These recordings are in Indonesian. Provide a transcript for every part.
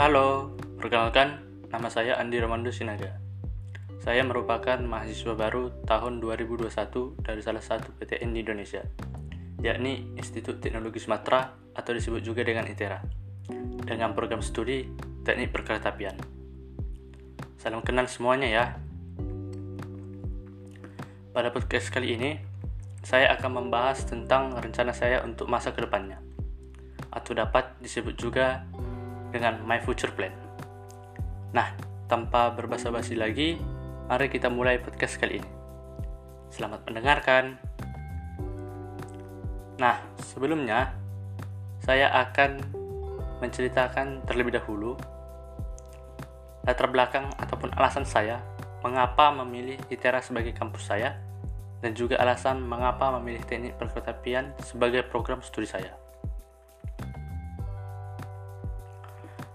Halo, perkenalkan nama saya Andi Romando Sinaga. Saya merupakan mahasiswa baru tahun 2021 dari salah satu PTN di Indonesia, yakni Institut Teknologi Sumatera atau disebut juga dengan ITERA, dengan program studi Teknik Perkeretapian. Salam kenal semuanya ya. Pada podcast kali ini, saya akan membahas tentang rencana saya untuk masa ke depannya, atau dapat disebut juga dengan My Future Plan. Nah, tanpa berbasa-basi lagi, mari kita mulai podcast kali ini. Selamat mendengarkan. Nah, sebelumnya saya akan menceritakan terlebih dahulu latar belakang ataupun alasan saya mengapa memilih ITERA sebagai kampus saya dan juga alasan mengapa memilih teknik perkeretapian sebagai program studi saya.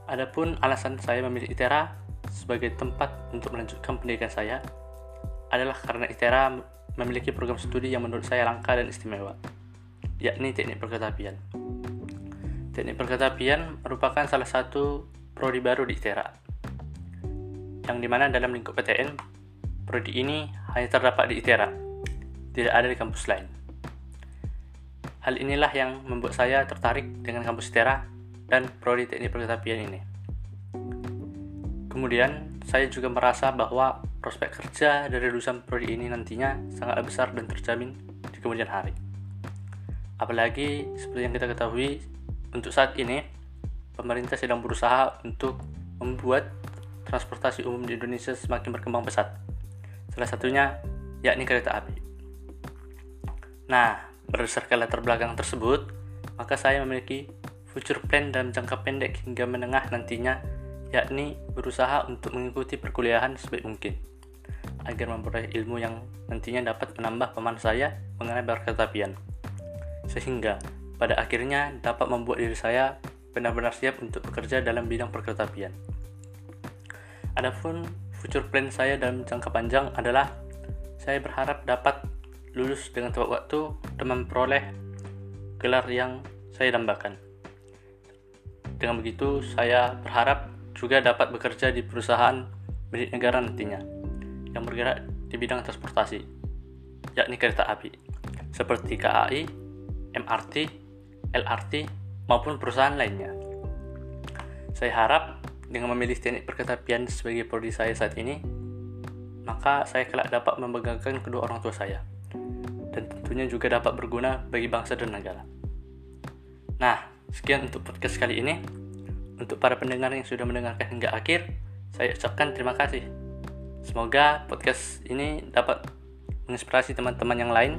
Adapun alasan saya memilih ITERA sebagai tempat untuk melanjutkan pendidikan saya adalah karena ITERA memiliki program studi yang menurut saya langka dan istimewa, yakni teknik perkeretapian. Teknik perkeretapian merupakan salah satu prodi baru di ITERA, yang di mana dalam lingkup PTN, prodi ini hanya terdapat di ITERA, tidak ada di kampus lain. Hal inilah yang membuat saya tertarik dengan kampus ITERA dan prodi teknik perkeretapian ini. Kemudian, saya juga merasa bahwa prospek kerja dari lulusan prodi ini nantinya sangat besar dan terjamin di kemudian hari. Apalagi seperti yang kita ketahui, untuk saat ini pemerintah sedang berusaha untuk membuat transportasi umum di Indonesia semakin berkembang pesat. Salah satunya yakni kereta api. Nah, berdasarkan latar belakang tersebut, maka saya memiliki future plan dalam jangka pendek hingga menengah nantinya, yakni berusaha untuk mengikuti perkuliahan sebaik mungkin, agar memperoleh ilmu yang nantinya dapat menambah pemahaman saya mengenai perkeretapian, sehingga pada akhirnya dapat membuat diri saya benar-benar siap untuk bekerja dalam bidang perkeretapian. Adapun future plan saya dalam jangka panjang adalah saya berharap dapat lulus dengan tepat waktu dan memperoleh gelar yang saya dambakan. Dengan begitu, saya berharap juga dapat bekerja di perusahaan milik negara nantinya yang bergerak di bidang transportasi, yakni kereta api, seperti KAI, MRT, LRT, maupun perusahaan lainnya. Saya harap dengan memilih teknik perketapian sebagai prodi saya saat ini, maka saya kelak dapat membanggakan kedua orang tua saya, dan tentunya juga dapat berguna bagi bangsa dan negara. Nah, Sekian untuk podcast kali ini. Untuk para pendengar yang sudah mendengarkan hingga akhir, saya ucapkan terima kasih. Semoga podcast ini dapat menginspirasi teman-teman yang lain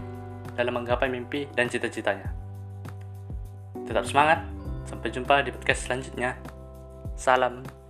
dalam menggapai mimpi dan cita-citanya. Tetap semangat, sampai jumpa di podcast selanjutnya. Salam.